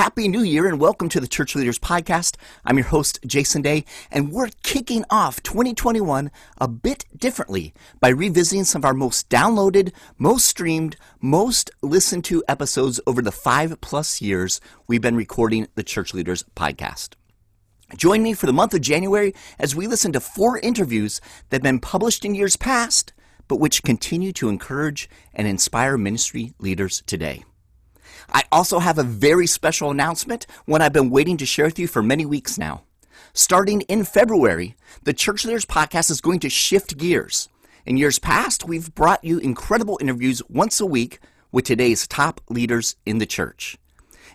Happy New Year and welcome to the Church Leaders Podcast. I'm your host, Jason Day, and we're kicking off 2021 a bit differently by revisiting some of our most downloaded, most streamed, most listened to episodes over the five plus years we've been recording the Church Leaders Podcast. Join me for the month of January as we listen to four interviews that have been published in years past, but which continue to encourage and inspire ministry leaders today. I also have a very special announcement, one I've been waiting to share with you for many weeks now. Starting in February, the Church Leaders Podcast is going to shift gears. In years past, we've brought you incredible interviews once a week with today's top leaders in the church.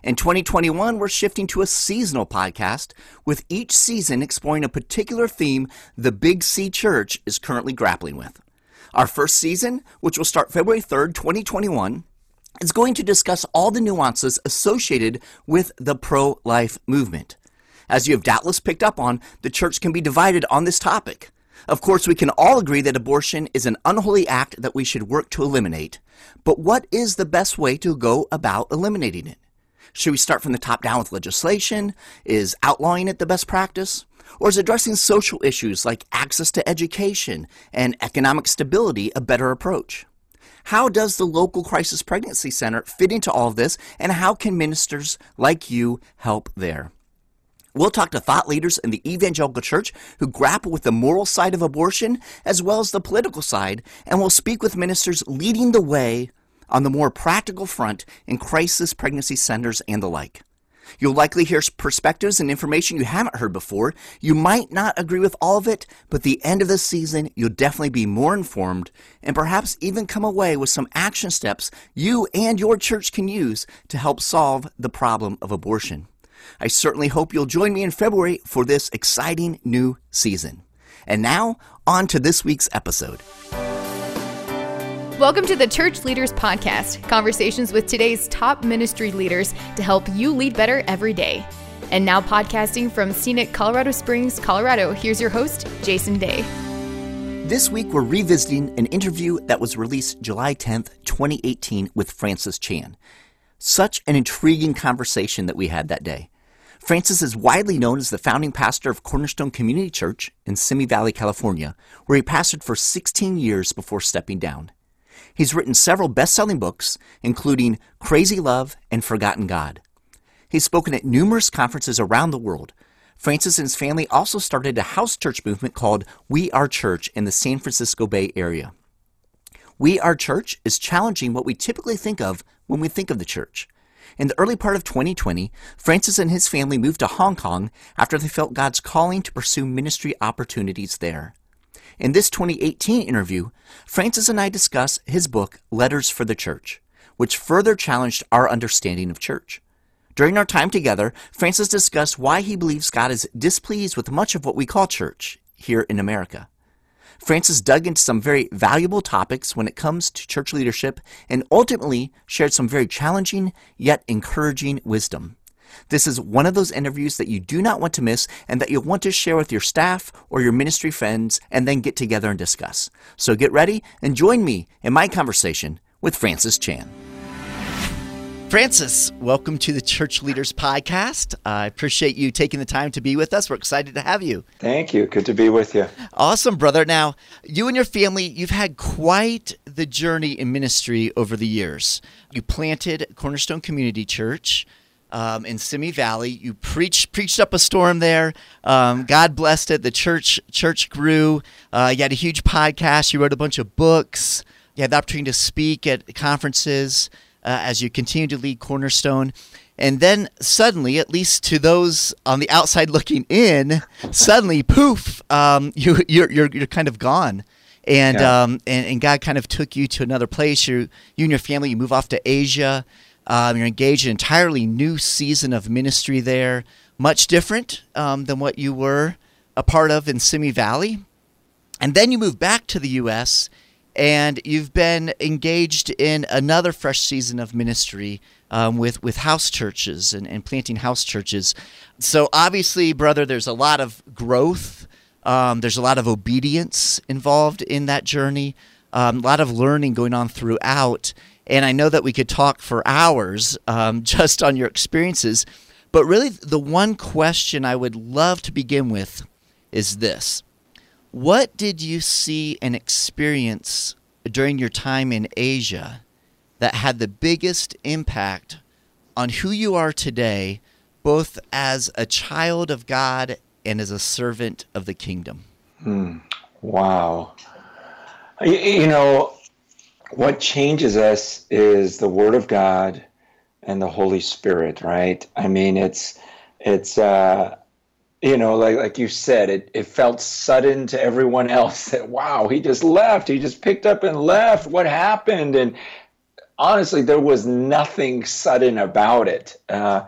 In 2021, we're shifting to a seasonal podcast, with each season exploring a particular theme the Big C Church is currently grappling with. Our first season, which will start February 3rd, 2021, is going to discuss all the nuances associated with the pro life movement. As you have doubtless picked up on, the church can be divided on this topic. Of course, we can all agree that abortion is an unholy act that we should work to eliminate. But what is the best way to go about eliminating it? Should we start from the top down with legislation? Is outlawing it the best practice? Or is addressing social issues like access to education and economic stability a better approach? How does the local crisis pregnancy center fit into all of this, and how can ministers like you help there? We'll talk to thought leaders in the evangelical church who grapple with the moral side of abortion as well as the political side, and we'll speak with ministers leading the way on the more practical front in crisis pregnancy centers and the like. You'll likely hear perspectives and information you haven't heard before. You might not agree with all of it, but the end of the season, you'll definitely be more informed and perhaps even come away with some action steps you and your church can use to help solve the problem of abortion. I certainly hope you'll join me in February for this exciting new season. And now, on to this week's episode. Welcome to the Church Leaders Podcast, conversations with today's top ministry leaders to help you lead better every day. And now, podcasting from scenic Colorado Springs, Colorado, here's your host, Jason Day. This week, we're revisiting an interview that was released July 10th, 2018, with Francis Chan. Such an intriguing conversation that we had that day. Francis is widely known as the founding pastor of Cornerstone Community Church in Simi Valley, California, where he pastored for 16 years before stepping down. He's written several best selling books, including Crazy Love and Forgotten God. He's spoken at numerous conferences around the world. Francis and his family also started a house church movement called We Are Church in the San Francisco Bay Area. We Are Church is challenging what we typically think of when we think of the church. In the early part of 2020, Francis and his family moved to Hong Kong after they felt God's calling to pursue ministry opportunities there. In this 2018 interview, Francis and I discuss his book, Letters for the Church, which further challenged our understanding of church. During our time together, Francis discussed why he believes God is displeased with much of what we call church here in America. Francis dug into some very valuable topics when it comes to church leadership and ultimately shared some very challenging yet encouraging wisdom. This is one of those interviews that you do not want to miss and that you'll want to share with your staff or your ministry friends and then get together and discuss. So get ready and join me in my conversation with Francis Chan. Francis, welcome to the Church Leaders Podcast. I appreciate you taking the time to be with us. We're excited to have you. Thank you. Good to be with you. Awesome, brother. Now, you and your family, you've had quite the journey in ministry over the years. You planted Cornerstone Community Church um, in Simi Valley. You preached preached up a storm there. Um, God blessed it. The church church grew. Uh, you had a huge podcast. You wrote a bunch of books. You had the opportunity to speak at conferences uh, as you continue to lead Cornerstone. And then suddenly, at least to those on the outside looking in, suddenly, poof, um, you, you're, you're, you're kind of gone and yeah. um, and, and God kind of took you to another place. You you and your family you move off to Asia. Um, you're engaged in an entirely new season of ministry there, much different um, than what you were a part of in Simi Valley. And then you move back to the U.S. and you've been engaged in another fresh season of ministry um, with with house churches and, and planting house churches. So obviously, brother, there's a lot of growth. Um, there's a lot of obedience involved in that journey. Um, a lot of learning going on throughout. And I know that we could talk for hours um, just on your experiences. But really, the one question I would love to begin with is this What did you see and experience during your time in Asia that had the biggest impact on who you are today, both as a child of God and as a servant of the kingdom? Hmm. Wow. You, you know, what changes us is the Word of God and the Holy Spirit, right? I mean, it's it's uh, you know, like like you said, it it felt sudden to everyone else that wow, he just left, he just picked up and left. What happened? And honestly, there was nothing sudden about it. Uh,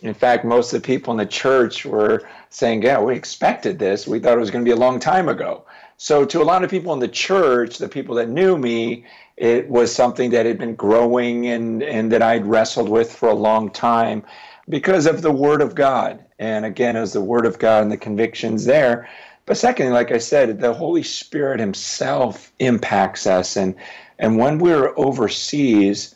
in fact, most of the people in the church were saying, "Yeah, we expected this. We thought it was going to be a long time ago." So, to a lot of people in the church, the people that knew me, it was something that had been growing and, and that I'd wrestled with for a long time because of the Word of God. And again, as the Word of God and the convictions there. But secondly, like I said, the Holy Spirit Himself impacts us. And, and when we were overseas,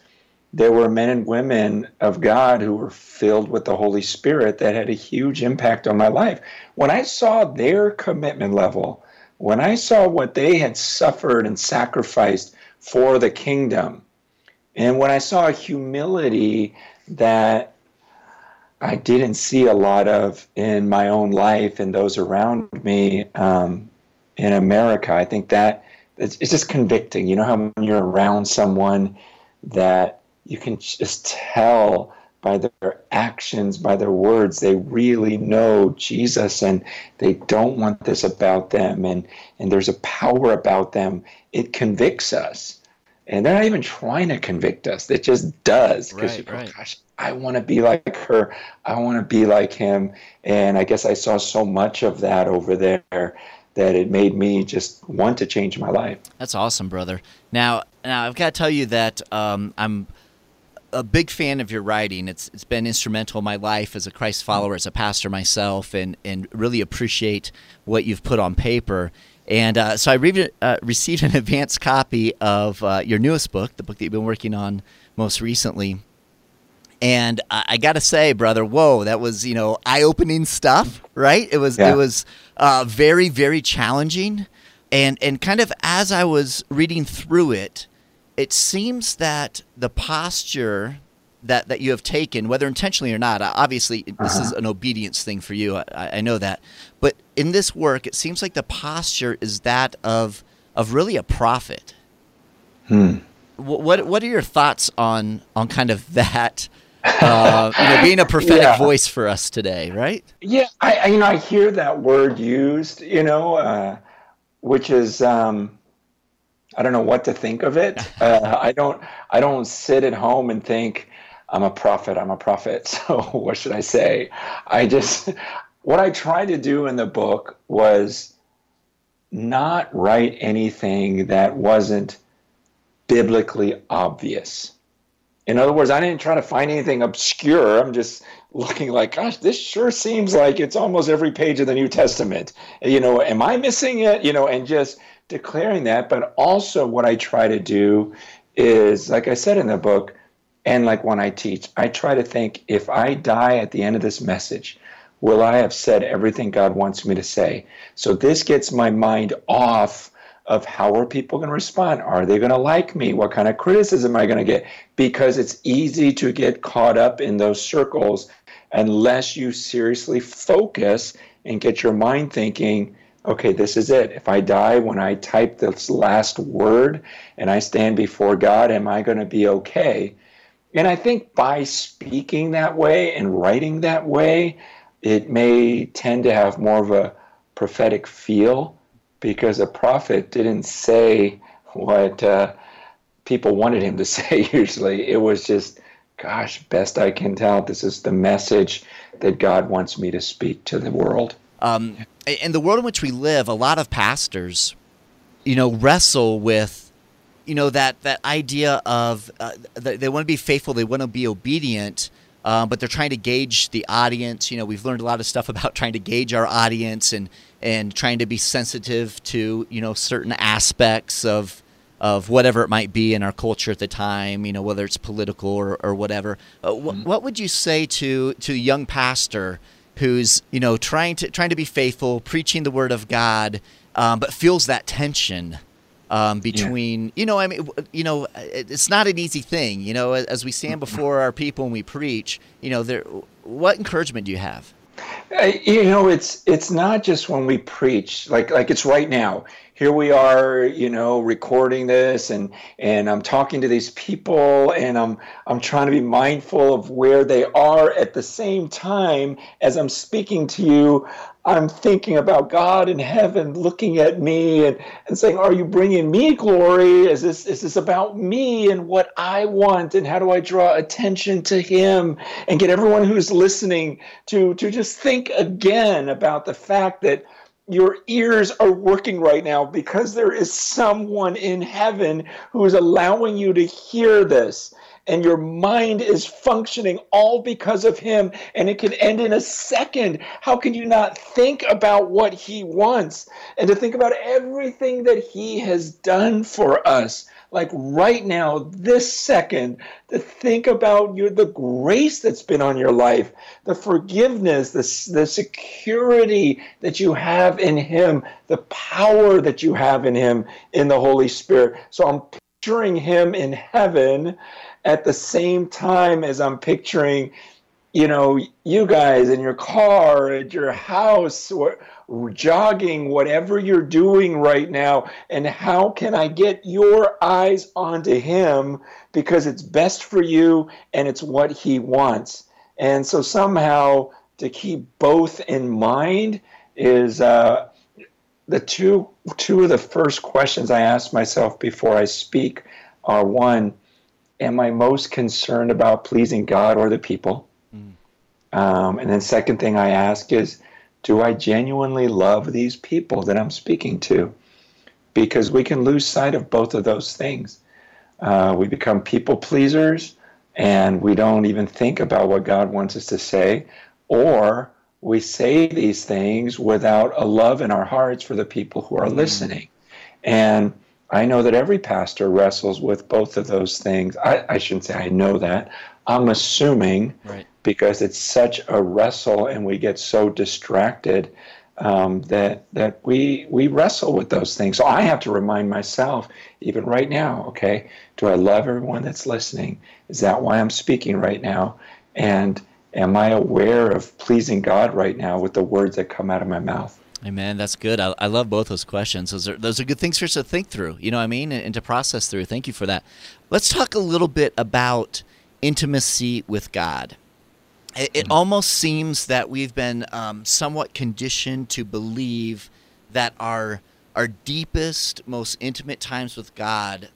there were men and women of God who were filled with the Holy Spirit that had a huge impact on my life. When I saw their commitment level, when I saw what they had suffered and sacrificed for the kingdom, and when I saw a humility that I didn't see a lot of in my own life and those around me um, in America, I think that it's, it's just convicting. You know how when you're around someone that you can just tell by their actions, by their words. They really know Jesus and they don't want this about them. And, and there's a power about them. It convicts us. And they're not even trying to convict us. It just does. Because right, you go, right. gosh, I want to be like her. I want to be like him. And I guess I saw so much of that over there that it made me just want to change my life. That's awesome, brother. Now, now I've got to tell you that um, I'm a big fan of your writing. It's it's been instrumental in my life as a Christ follower, as a pastor myself, and and really appreciate what you've put on paper. And uh, so I re- uh, received an advance copy of uh, your newest book, the book that you've been working on most recently. And I, I got to say, brother, whoa, that was you know eye opening stuff, right? It was yeah. it was uh, very very challenging, and and kind of as I was reading through it it seems that the posture that, that you have taken, whether intentionally or not, obviously this uh-huh. is an obedience thing for you. I, I, know that, but in this work, it seems like the posture is that of of really a prophet. Hmm. What what are your thoughts on on kind of that? Uh, you know, being a prophetic yeah. voice for us today, right? Yeah, I, I, you know I hear that word used, you know, uh, which is. Um, I don't know what to think of it. Uh, I don't I don't sit at home and think I'm a prophet. I'm a prophet. So what should I say? I just what I tried to do in the book was not write anything that wasn't biblically obvious. In other words, I didn't try to find anything obscure. I'm just looking like, gosh, this sure seems like it's almost every page of the New Testament. You know, am I missing it? You know, and just declaring that. But also, what I try to do is, like I said in the book, and like when I teach, I try to think if I die at the end of this message, will I have said everything God wants me to say? So this gets my mind off of how are people going to respond? Are they going to like me? What kind of criticism am I going to get? Because it's easy to get caught up in those circles unless you seriously focus and get your mind thinking, okay, this is it. If I die when I type this last word and I stand before God, am I going to be okay? And I think by speaking that way and writing that way, it may tend to have more of a prophetic feel because a prophet didn't say what uh, people wanted him to say usually. It was just, gosh, best I can tell, this is the message that God wants me to speak to the world. Um, in the world in which we live, a lot of pastors, you know, wrestle with, you know, that that idea of uh, they want to be faithful, they want to be obedient, uh, but they're trying to gauge the audience. You know, we've learned a lot of stuff about trying to gauge our audience and and trying to be sensitive to you know certain aspects of of whatever it might be in our culture at the time, you know, whether it's political or, or whatever. Uh, wh- mm-hmm. What would you say to to a young pastor who's you know trying to trying to be faithful, preaching the word of God, um, but feels that tension? Um, between yeah. you know I mean you know it's not an easy thing you know as we stand before our people and we preach you know there what encouragement do you have uh, you know it's it's not just when we preach like like it's right now here we are, you know, recording this and and I'm talking to these people and I'm I'm trying to be mindful of where they are at the same time as I'm speaking to you. I'm thinking about God in heaven looking at me and, and saying, Are you bringing me glory? Is this, is this about me and what I want? And how do I draw attention to Him and get everyone who's listening to, to just think again about the fact that your ears are working right now because there is someone in heaven who is allowing you to hear this. And your mind is functioning all because of him, and it can end in a second. How can you not think about what he wants and to think about everything that he has done for us? Like right now, this second, to think about your the grace that's been on your life, the forgiveness, the, the security that you have in Him, the power that you have in Him in the Holy Spirit. So I'm picturing Him in heaven at the same time as I'm picturing you know, you guys in your car, at your house, or jogging, whatever you're doing right now, and how can I get your eyes onto him because it's best for you and it's what he wants. And so somehow to keep both in mind is uh, the two two of the first questions I ask myself before I speak are one, am I most concerned about pleasing God or the people? Um, and then second thing I ask is, do I genuinely love these people that I'm speaking to? Because we can lose sight of both of those things. Uh, we become people pleasers and we don't even think about what God wants us to say, or we say these things without a love in our hearts for the people who are mm. listening. And I know that every pastor wrestles with both of those things. I, I shouldn't say I know that. I'm assuming right because it's such a wrestle and we get so distracted um, that that we we wrestle with those things. So I have to remind myself, even right now, okay, do I love everyone that's listening? Is that why I'm speaking right now? And am I aware of pleasing God right now with the words that come out of my mouth? Amen. That's good. I, I love both those questions. Those are those are good things for us to think through. You know what I mean, and, and to process through. Thank you for that. Let's talk a little bit about intimacy with God. It, it almost seems that we've been um, somewhat conditioned to believe that our our deepest, most intimate times with God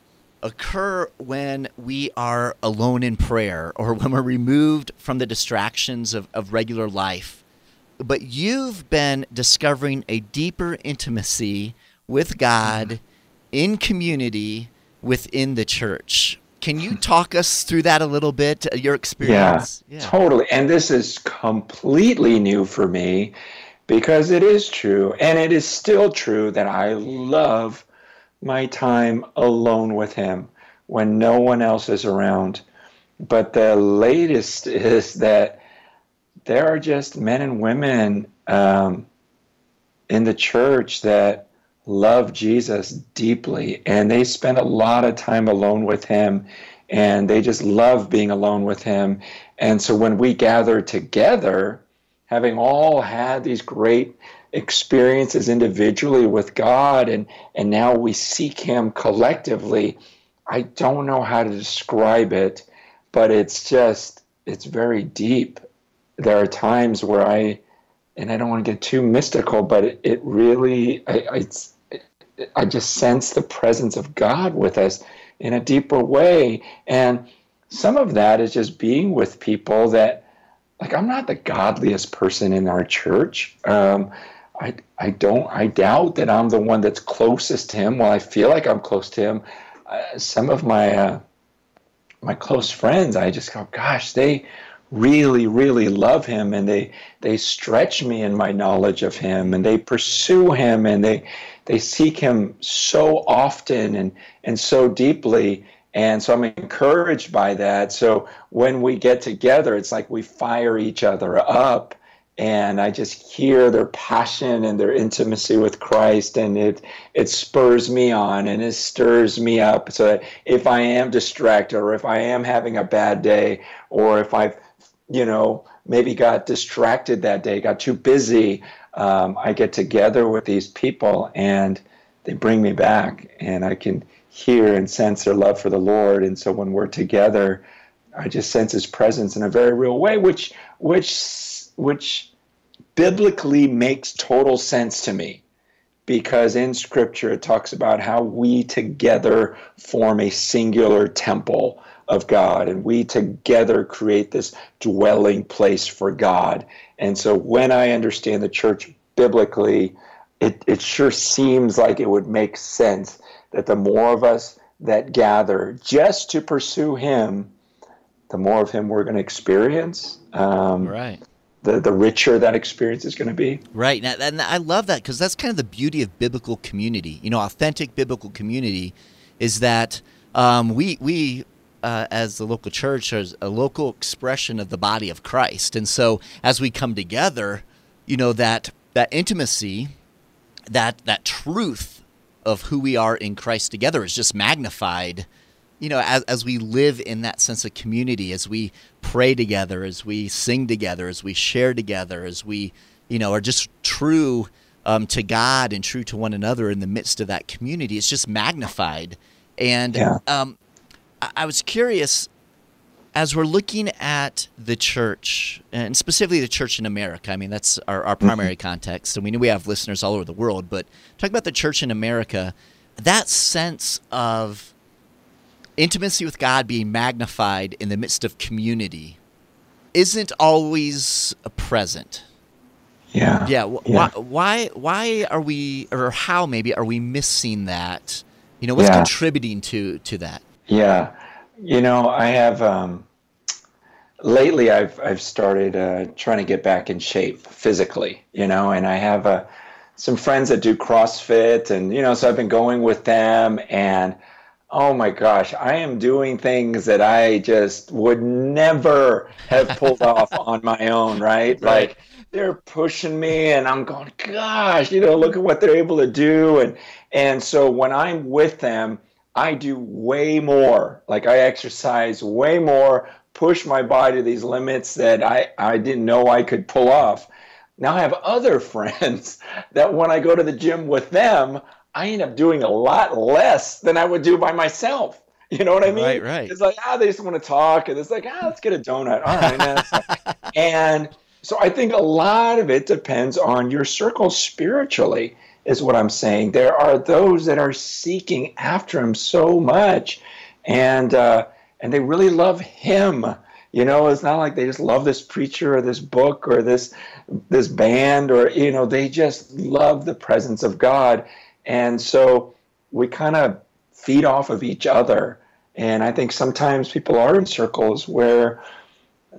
occur when we are alone in prayer or when we're removed from the distractions of, of regular life. But you've been discovering a deeper intimacy with God in community within the church. Can you talk us through that a little bit, uh, your experience? Yeah, yeah, totally. And this is completely new for me because it is true. And it is still true that I love my time alone with Him when no one else is around. But the latest is that there are just men and women um, in the church that love Jesus deeply and they spend a lot of time alone with him and they just love being alone with him. And so when we gather together, having all had these great experiences individually with God and and now we seek him collectively, I don't know how to describe it, but it's just it's very deep. There are times where I and I don't want to get too mystical, but it, it really I, I, it's I just sense the presence of God with us in a deeper way. And some of that is just being with people that, like, I'm not the godliest person in our church. Um, I, I don't, I doubt that I'm the one that's closest to him. While I feel like I'm close to him, uh, some of my, uh, my close friends, I just go, gosh, they really really love him and they they stretch me in my knowledge of him and they pursue him and they they seek him so often and and so deeply and so i'm encouraged by that so when we get together it's like we fire each other up and I just hear their passion and their intimacy with Christ, and it it spurs me on and it stirs me up. So that if I am distracted, or if I am having a bad day, or if I've you know maybe got distracted that day, got too busy, um, I get together with these people and they bring me back, and I can hear and sense their love for the Lord. And so when we're together, I just sense His presence in a very real way, which which which biblically makes total sense to me because in scripture it talks about how we together form a singular temple of God and we together create this dwelling place for God. And so when I understand the church biblically, it, it sure seems like it would make sense that the more of us that gather just to pursue Him, the more of Him we're going to experience. Um, right the, the richer that experience is going to be. Right. And, and I love that because that's kind of the beauty of biblical community. You know, authentic biblical community is that um, we, we uh, as the local church, as a local expression of the body of Christ. And so as we come together, you know, that, that intimacy, that, that truth of who we are in Christ together is just magnified you know, as, as we live in that sense of community, as we pray together, as we sing together, as we share together, as we, you know, are just true um, to God and true to one another in the midst of that community, it's just magnified. And yeah. um, I, was curious as we're looking at the church, and specifically the church in America, I mean, that's our, our primary mm-hmm. context. And we know we have listeners all over the world, but talk about the church in America, that sense of intimacy with God being magnified in the midst of community isn't always present. Yeah. Yeah. yeah. Why, why, why are we, or how maybe are we missing that? You know, what's yeah. contributing to to that? Yeah. You know, I have um, lately. I've I've started uh, trying to get back in shape physically. You know, and I have uh, some friends that do CrossFit, and you know, so I've been going with them and oh my gosh, I am doing things that I just would never have pulled off on my own, right? right? Like they're pushing me and I'm going, gosh, you know, look at what they're able to do. And and so when I'm with them, I do way more. Like I exercise way more, push my body to these limits that I, I didn't know I could pull off. Now I have other friends that when I go to the gym with them, I end up doing a lot less than I would do by myself. You know what I mean? Right, right. It's like, ah, they just want to talk. And it's like, ah, let's get a donut. All right. and so I think a lot of it depends on your circle spiritually, is what I'm saying. There are those that are seeking after him so much and uh, and they really love him. You know, it's not like they just love this preacher or this book or this this band or you know, they just love the presence of God and so we kind of feed off of each other. And I think sometimes people are in circles where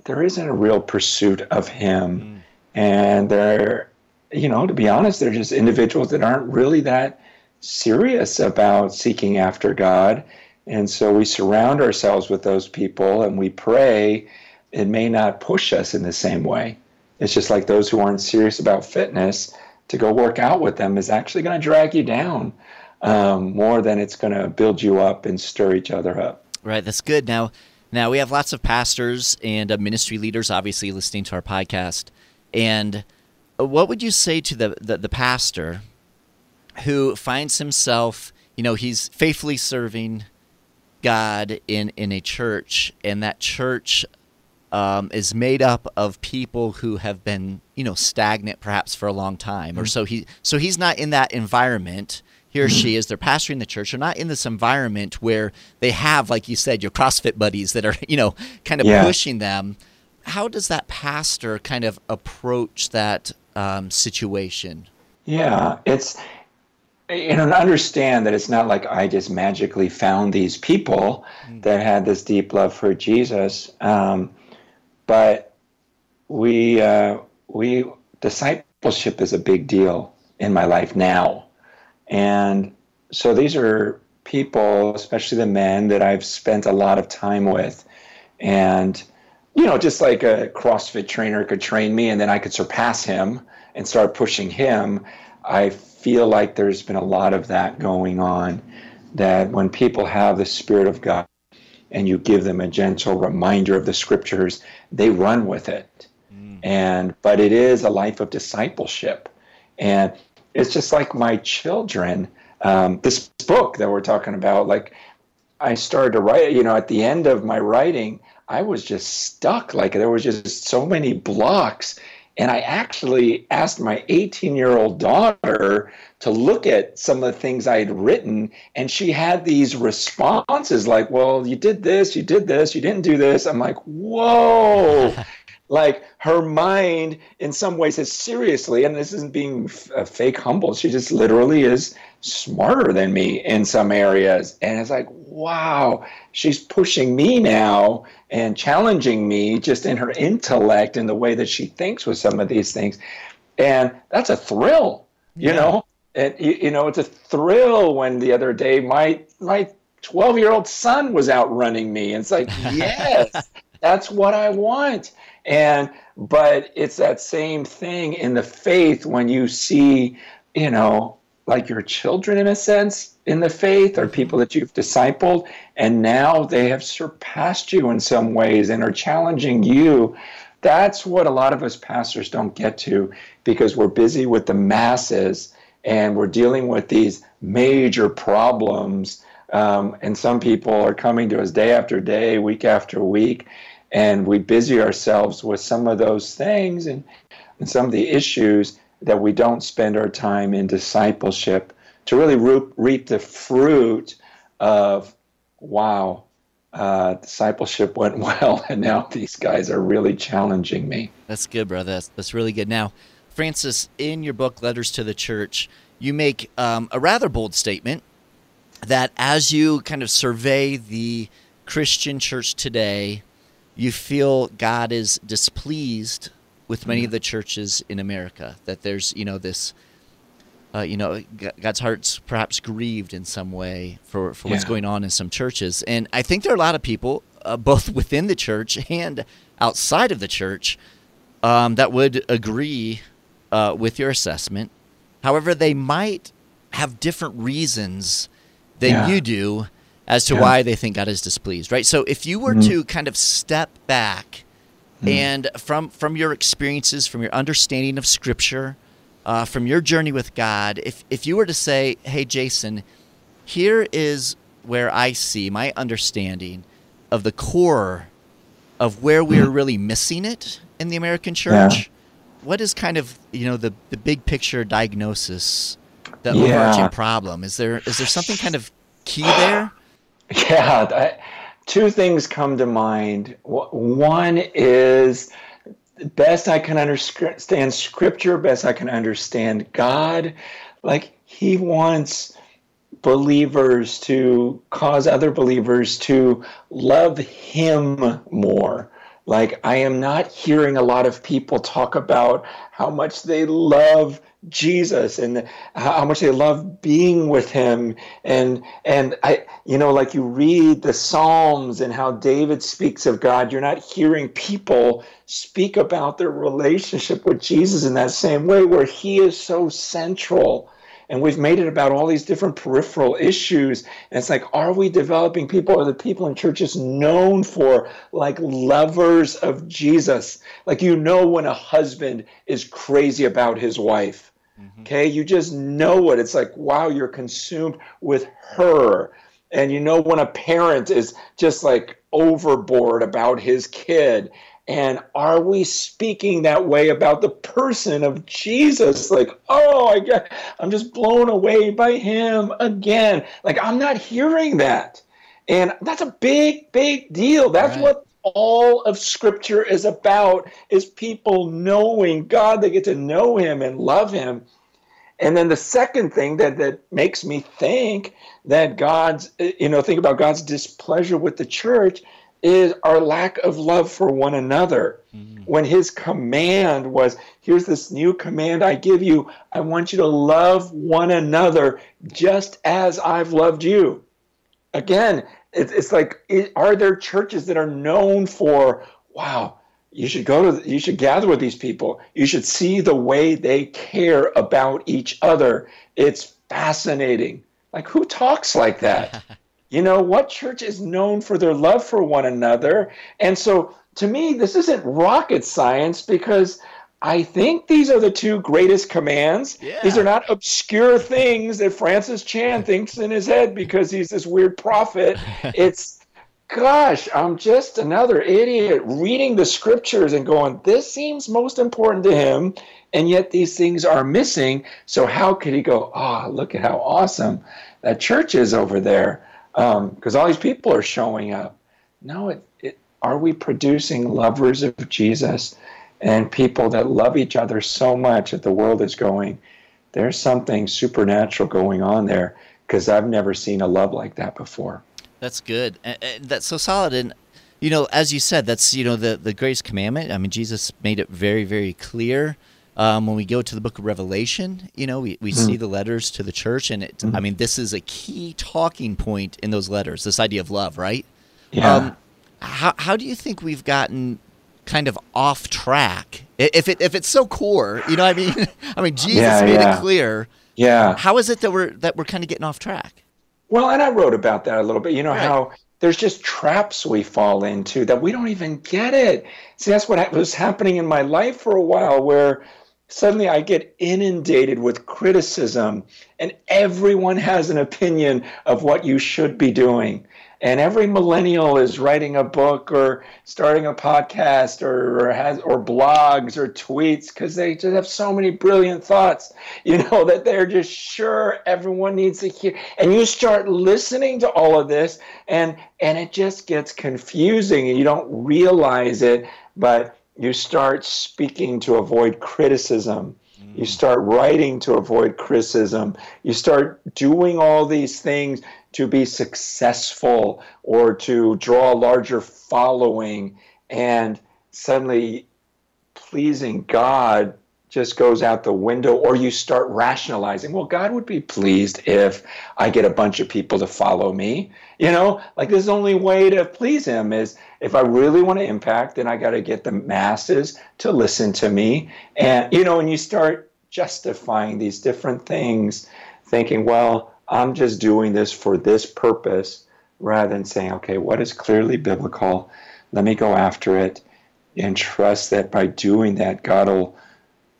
there isn't a real pursuit of Him. Mm. And they're, you know, to be honest, they're just individuals that aren't really that serious about seeking after God. And so we surround ourselves with those people and we pray. It may not push us in the same way. It's just like those who aren't serious about fitness to go work out with them is actually going to drag you down um, more than it's going to build you up and stir each other up. Right. That's good. Now, now we have lots of pastors and uh, ministry leaders, obviously, listening to our podcast. And what would you say to the, the, the pastor who finds himself, you know, he's faithfully serving God in in a church, and that church um, is made up of people who have been, you know, stagnant perhaps for a long time, or mm-hmm. so he so he's not in that environment. He or she is they're pastoring the church. They're not in this environment where they have, like you said, your CrossFit buddies that are, you know, kind of yeah. pushing them. How does that pastor kind of approach that um, situation? Yeah, it's you know understand that it's not like I just magically found these people mm-hmm. that had this deep love for Jesus. Um, but we uh, we discipleship is a big deal in my life now, and so these are people, especially the men that I've spent a lot of time with, and you know, just like a CrossFit trainer could train me, and then I could surpass him and start pushing him. I feel like there's been a lot of that going on. That when people have the Spirit of God and you give them a gentle reminder of the scriptures, they run with it. Mm. And but it is a life of discipleship, and it's just like my children. Um, this book that we're talking about, like I started to write, you know, at the end of my writing, I was just stuck. Like there was just so many blocks. And I actually asked my 18 year old daughter to look at some of the things I had written. And she had these responses like, well, you did this, you did this, you didn't do this. I'm like, whoa. like her mind, in some ways, is seriously, and this isn't being f- uh, fake humble, she just literally is smarter than me in some areas. And it's like, wow, she's pushing me now and challenging me just in her intellect and the way that she thinks with some of these things. And that's a thrill, you yeah. know? And you know, it's a thrill when the other day my my 12 year old son was outrunning me. And it's like, yes, that's what I want. And but it's that same thing in the faith when you see, you know, like your children in a sense in the faith or people that you've discipled and now they have surpassed you in some ways and are challenging you. That's what a lot of us pastors don't get to because we're busy with the masses and we're dealing with these major problems um, and some people are coming to us day after day week after week and we busy ourselves with some of those things and, and some of the issues that we don't spend our time in discipleship to really reap, reap the fruit of, wow, uh, discipleship went well, and now these guys are really challenging me. That's good, brother. That's, that's really good. Now, Francis, in your book, Letters to the Church, you make um, a rather bold statement that as you kind of survey the Christian church today, you feel God is displeased with many of the churches in America. That there's you know this. Uh, you know, God's heart's perhaps grieved in some way for, for what's yeah. going on in some churches. And I think there are a lot of people, uh, both within the church and outside of the church, um, that would agree uh, with your assessment. However, they might have different reasons than yeah. you do as to yeah. why they think God is displeased, right? So if you were mm-hmm. to kind of step back Mm. And from from your experiences, from your understanding of Scripture, uh, from your journey with God, if if you were to say, "Hey, Jason, here is where I see my understanding of the core of where we are mm. really missing it in the American church," yeah. what is kind of you know the the big picture diagnosis, the yeah. overarching problem? Is there is there something kind of key there? Yeah. I- two things come to mind. One is best I can understand scripture, best I can understand God. Like he wants believers to cause other believers to love him more. Like I am not hearing a lot of people talk about how much they love Jesus and how much they love being with him. And and I you know like you read the Psalms and how David speaks of God you're not hearing people speak about their relationship with Jesus in that same way where he is so central. And we've made it about all these different peripheral issues. And it's like are we developing people? Are the people in churches known for like lovers of jesus? Like you know when a husband is crazy about his wife Mm-hmm. Okay, you just know it. It's like, wow, you're consumed with her. And you know when a parent is just like overboard about his kid. And are we speaking that way about the person of Jesus? Like, oh, I get, I'm just blown away by him again. Like, I'm not hearing that. And that's a big, big deal. That's right. what all of scripture is about is people knowing God. They get to know him and love him. And then the second thing that, that makes me think that God's, you know, think about God's displeasure with the church is our lack of love for one another. Mm-hmm. When his command was, Here's this new command I give you. I want you to love one another just as I've loved you. Again, it's, it's like, it, are there churches that are known for, wow, you should go to, you should gather with these people. You should see the way they care about each other. It's fascinating. Like, who talks like that? You know, what church is known for their love for one another? And so to me, this isn't rocket science because I think these are the two greatest commands. Yeah. These are not obscure things that Francis Chan thinks in his head because he's this weird prophet. it's, gosh, I'm just another idiot reading the scriptures and going, this seems most important to him. And yet these things are missing. So how could he go, ah, oh, look at how awesome that church is over there? because um, all these people are showing up. No, it, it, are we producing lovers of Jesus and people that love each other so much that the world is going, there's something supernatural going on there because I've never seen a love like that before. That's good. That's so solid. And, you know, as you said, that's, you know, the, the greatest commandment. I mean, Jesus made it very, very clear. Um, when we go to the book of Revelation, you know, we, we mm-hmm. see the letters to the church, and it, mm-hmm. I mean, this is a key talking point in those letters, this idea of love, right? Yeah. Um, how, how do you think we've gotten kind of off track? If, it, if it's so core, you know what I mean? I mean, Jesus yeah, made yeah. it clear. Yeah. How is it that we're, that we're kind of getting off track? Well, and I wrote about that a little bit. You know, right. how there's just traps we fall into that we don't even get it. See, that's what was happening in my life for a while where – suddenly I get inundated with criticism, and everyone has an opinion of what you should be doing. And every millennial is writing a book or starting a podcast or, has or blogs or tweets because they just have so many brilliant thoughts, you know, that they're just sure everyone needs to hear. And you start listening to all of this, and and it just gets confusing, and you don't realize it, but you start speaking to avoid criticism. You mm. start writing to avoid criticism. You start doing all these things to be successful or to draw a larger following. And suddenly, pleasing God just goes out the window, or you start rationalizing, well, God would be pleased if I get a bunch of people to follow me. You know, like this is the only way to please Him is if I really want to impact, then I got to get the masses to listen to me. And, you know, when you start justifying these different things, thinking, well, I'm just doing this for this purpose, rather than saying, okay, what is clearly biblical? Let me go after it and trust that by doing that, God will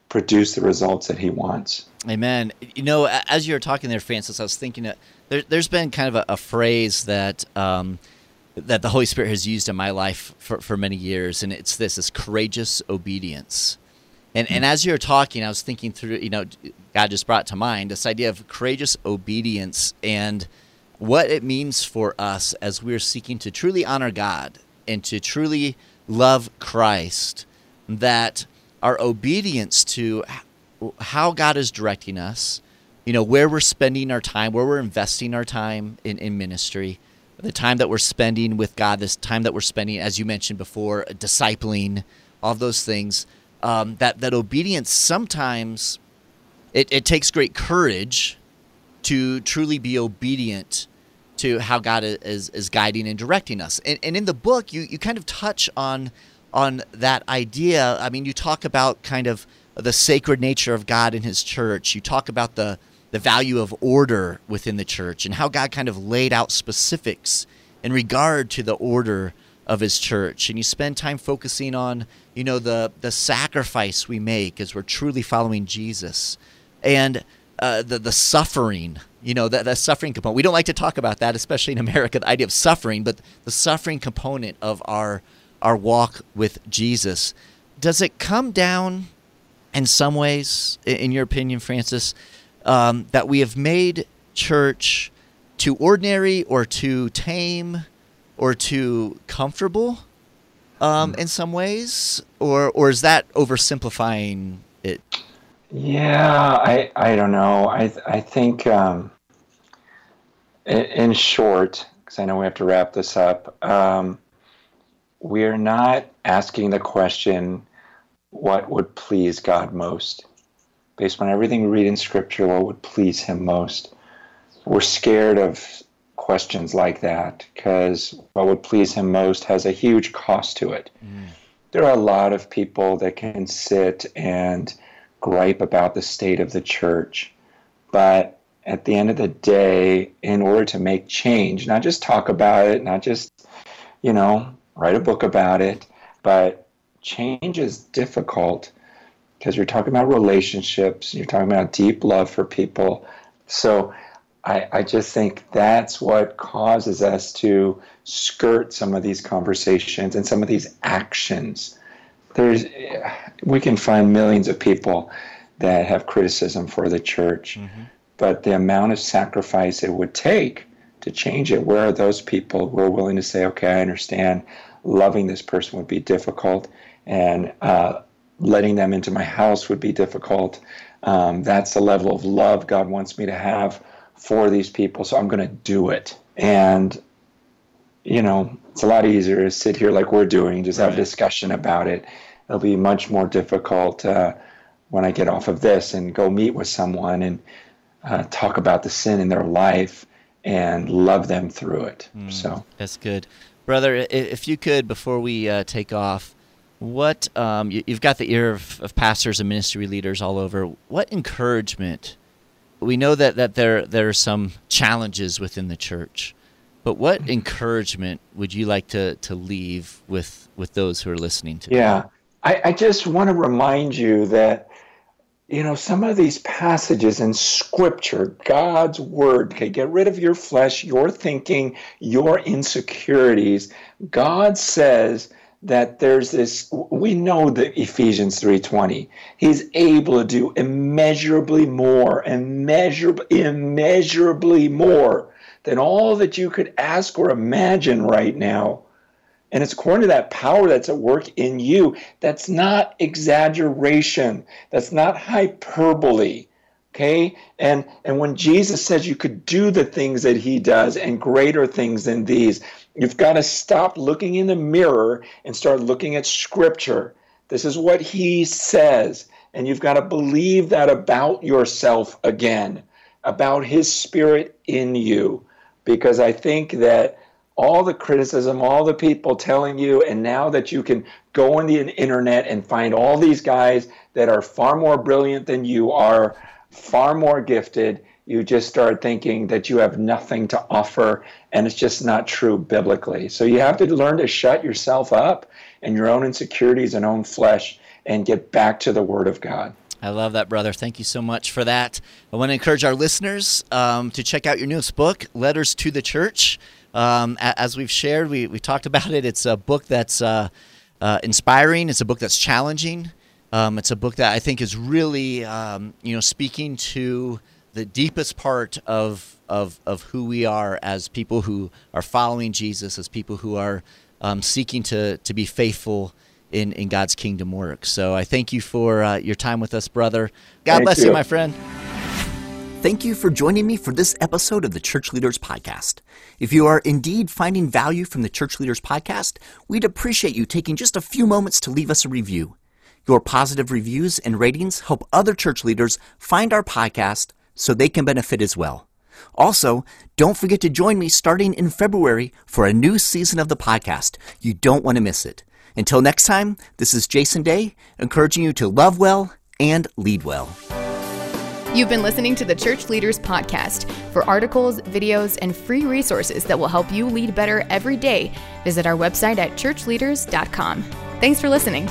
produce the results that he wants. Amen. You know, as you were talking there, Francis, I was thinking that there, has been kind of a, a phrase that um, that the Holy Spirit has used in my life for, for many years, and it's this: is courageous obedience. And and hmm. as you were talking, I was thinking through. You know, God just brought to mind this idea of courageous obedience and what it means for us as we're seeking to truly honor God and to truly love Christ. That our obedience to how God is directing us, you know, where we're spending our time, where we're investing our time in, in ministry, the time that we're spending with God, this time that we're spending, as you mentioned before, discipling, all those things, um, that, that obedience sometimes it, it takes great courage to truly be obedient to how God is, is guiding and directing us. And, and in the book, you, you kind of touch on on that idea. I mean, you talk about kind of the sacred nature of God in His church. You talk about the the value of order within the church and how God kind of laid out specifics in regard to the order of His church. And you spend time focusing on you know the the sacrifice we make as we're truly following Jesus and uh, the the suffering you know that the suffering component we don't like to talk about that especially in america the idea of suffering but the suffering component of our our walk with Jesus. Does it come down in some ways, in your opinion, Francis, um, that we have made church too ordinary or too tame or too comfortable um, in some ways? Or, or is that oversimplifying it? Yeah, I, I don't know. I, I think, um, in, in short, because I know we have to wrap this up, um, we're not asking the question, what would please God most? Based on everything we read in Scripture, what would please Him most? We're scared of questions like that because what would please Him most has a huge cost to it. Mm. There are a lot of people that can sit and gripe about the state of the church, but at the end of the day, in order to make change, not just talk about it, not just, you know, write a book about it, but change is difficult because you're talking about relationships, you're talking about deep love for people. So I, I just think that's what causes us to skirt some of these conversations and some of these actions. There's, we can find millions of people that have criticism for the church, mm-hmm. but the amount of sacrifice it would take to change it, where are those people who are willing to say, okay, I understand loving this person would be difficult, and uh, letting them into my house would be difficult. Um, that's the level of love God wants me to have for these people, so I'm going to do it. And you know, it's a lot easier to sit here like we're doing, just have a discussion about it. It'll be much more difficult uh, when I get off of this and go meet with someone and uh, talk about the sin in their life and love them through it. Mm, so that's good. Brother, if you could, before we uh, take off, what um, you, have got the ear of, of, pastors and ministry leaders all over. What encouragement? We know that that there there are some challenges within the church, but what encouragement would you like to to leave with with those who are listening to? You? Yeah, I, I just want to remind you that you know, some of these passages in scripture, God's word, okay, get rid of your flesh, your thinking, your insecurities. God says that there's this we know that Ephesians 3:20. He's able to do immeasurably more, immeasurably immeasurably more than all that you could ask or imagine right now and it's according to that power that's at work in you. That's not exaggeration. That's not hyperbole. Okay? And and when Jesus says you could do the things that he does and greater things than these, you've got to stop looking in the mirror and start looking at scripture. This is what he says. And you've got to believe that about yourself again, about his spirit in you. Because I think that all the criticism, all the people telling you, and now that you can go on the internet and find all these guys that are far more brilliant than you are, far more gifted, you just start thinking that you have nothing to offer, and it's just not true biblically. So you have to learn to shut yourself up and your own insecurities and own flesh and get back to the Word of God. I love that, brother. Thank you so much for that. I want to encourage our listeners um, to check out your newest book, Letters to the Church. Um, as we've shared, we, we talked about it. It's a book that's uh, uh, inspiring. It's a book that's challenging. Um, it's a book that I think is really, um, you know, speaking to the deepest part of, of, of who we are as people who are following Jesus, as people who are um, seeking to, to be faithful in, in God's kingdom work. So I thank you for uh, your time with us, brother. God thank bless you. you, my friend. Thank you for joining me for this episode of the Church Leaders Podcast. If you are indeed finding value from the Church Leaders Podcast, we'd appreciate you taking just a few moments to leave us a review. Your positive reviews and ratings help other church leaders find our podcast so they can benefit as well. Also, don't forget to join me starting in February for a new season of the podcast. You don't want to miss it. Until next time, this is Jason Daye, encouraging you to love well and lead well. You've been listening to the Church Leaders Podcast. For articles, videos, and free resources that will help you lead better every day, visit our website at churchleaders.com. Thanks for listening.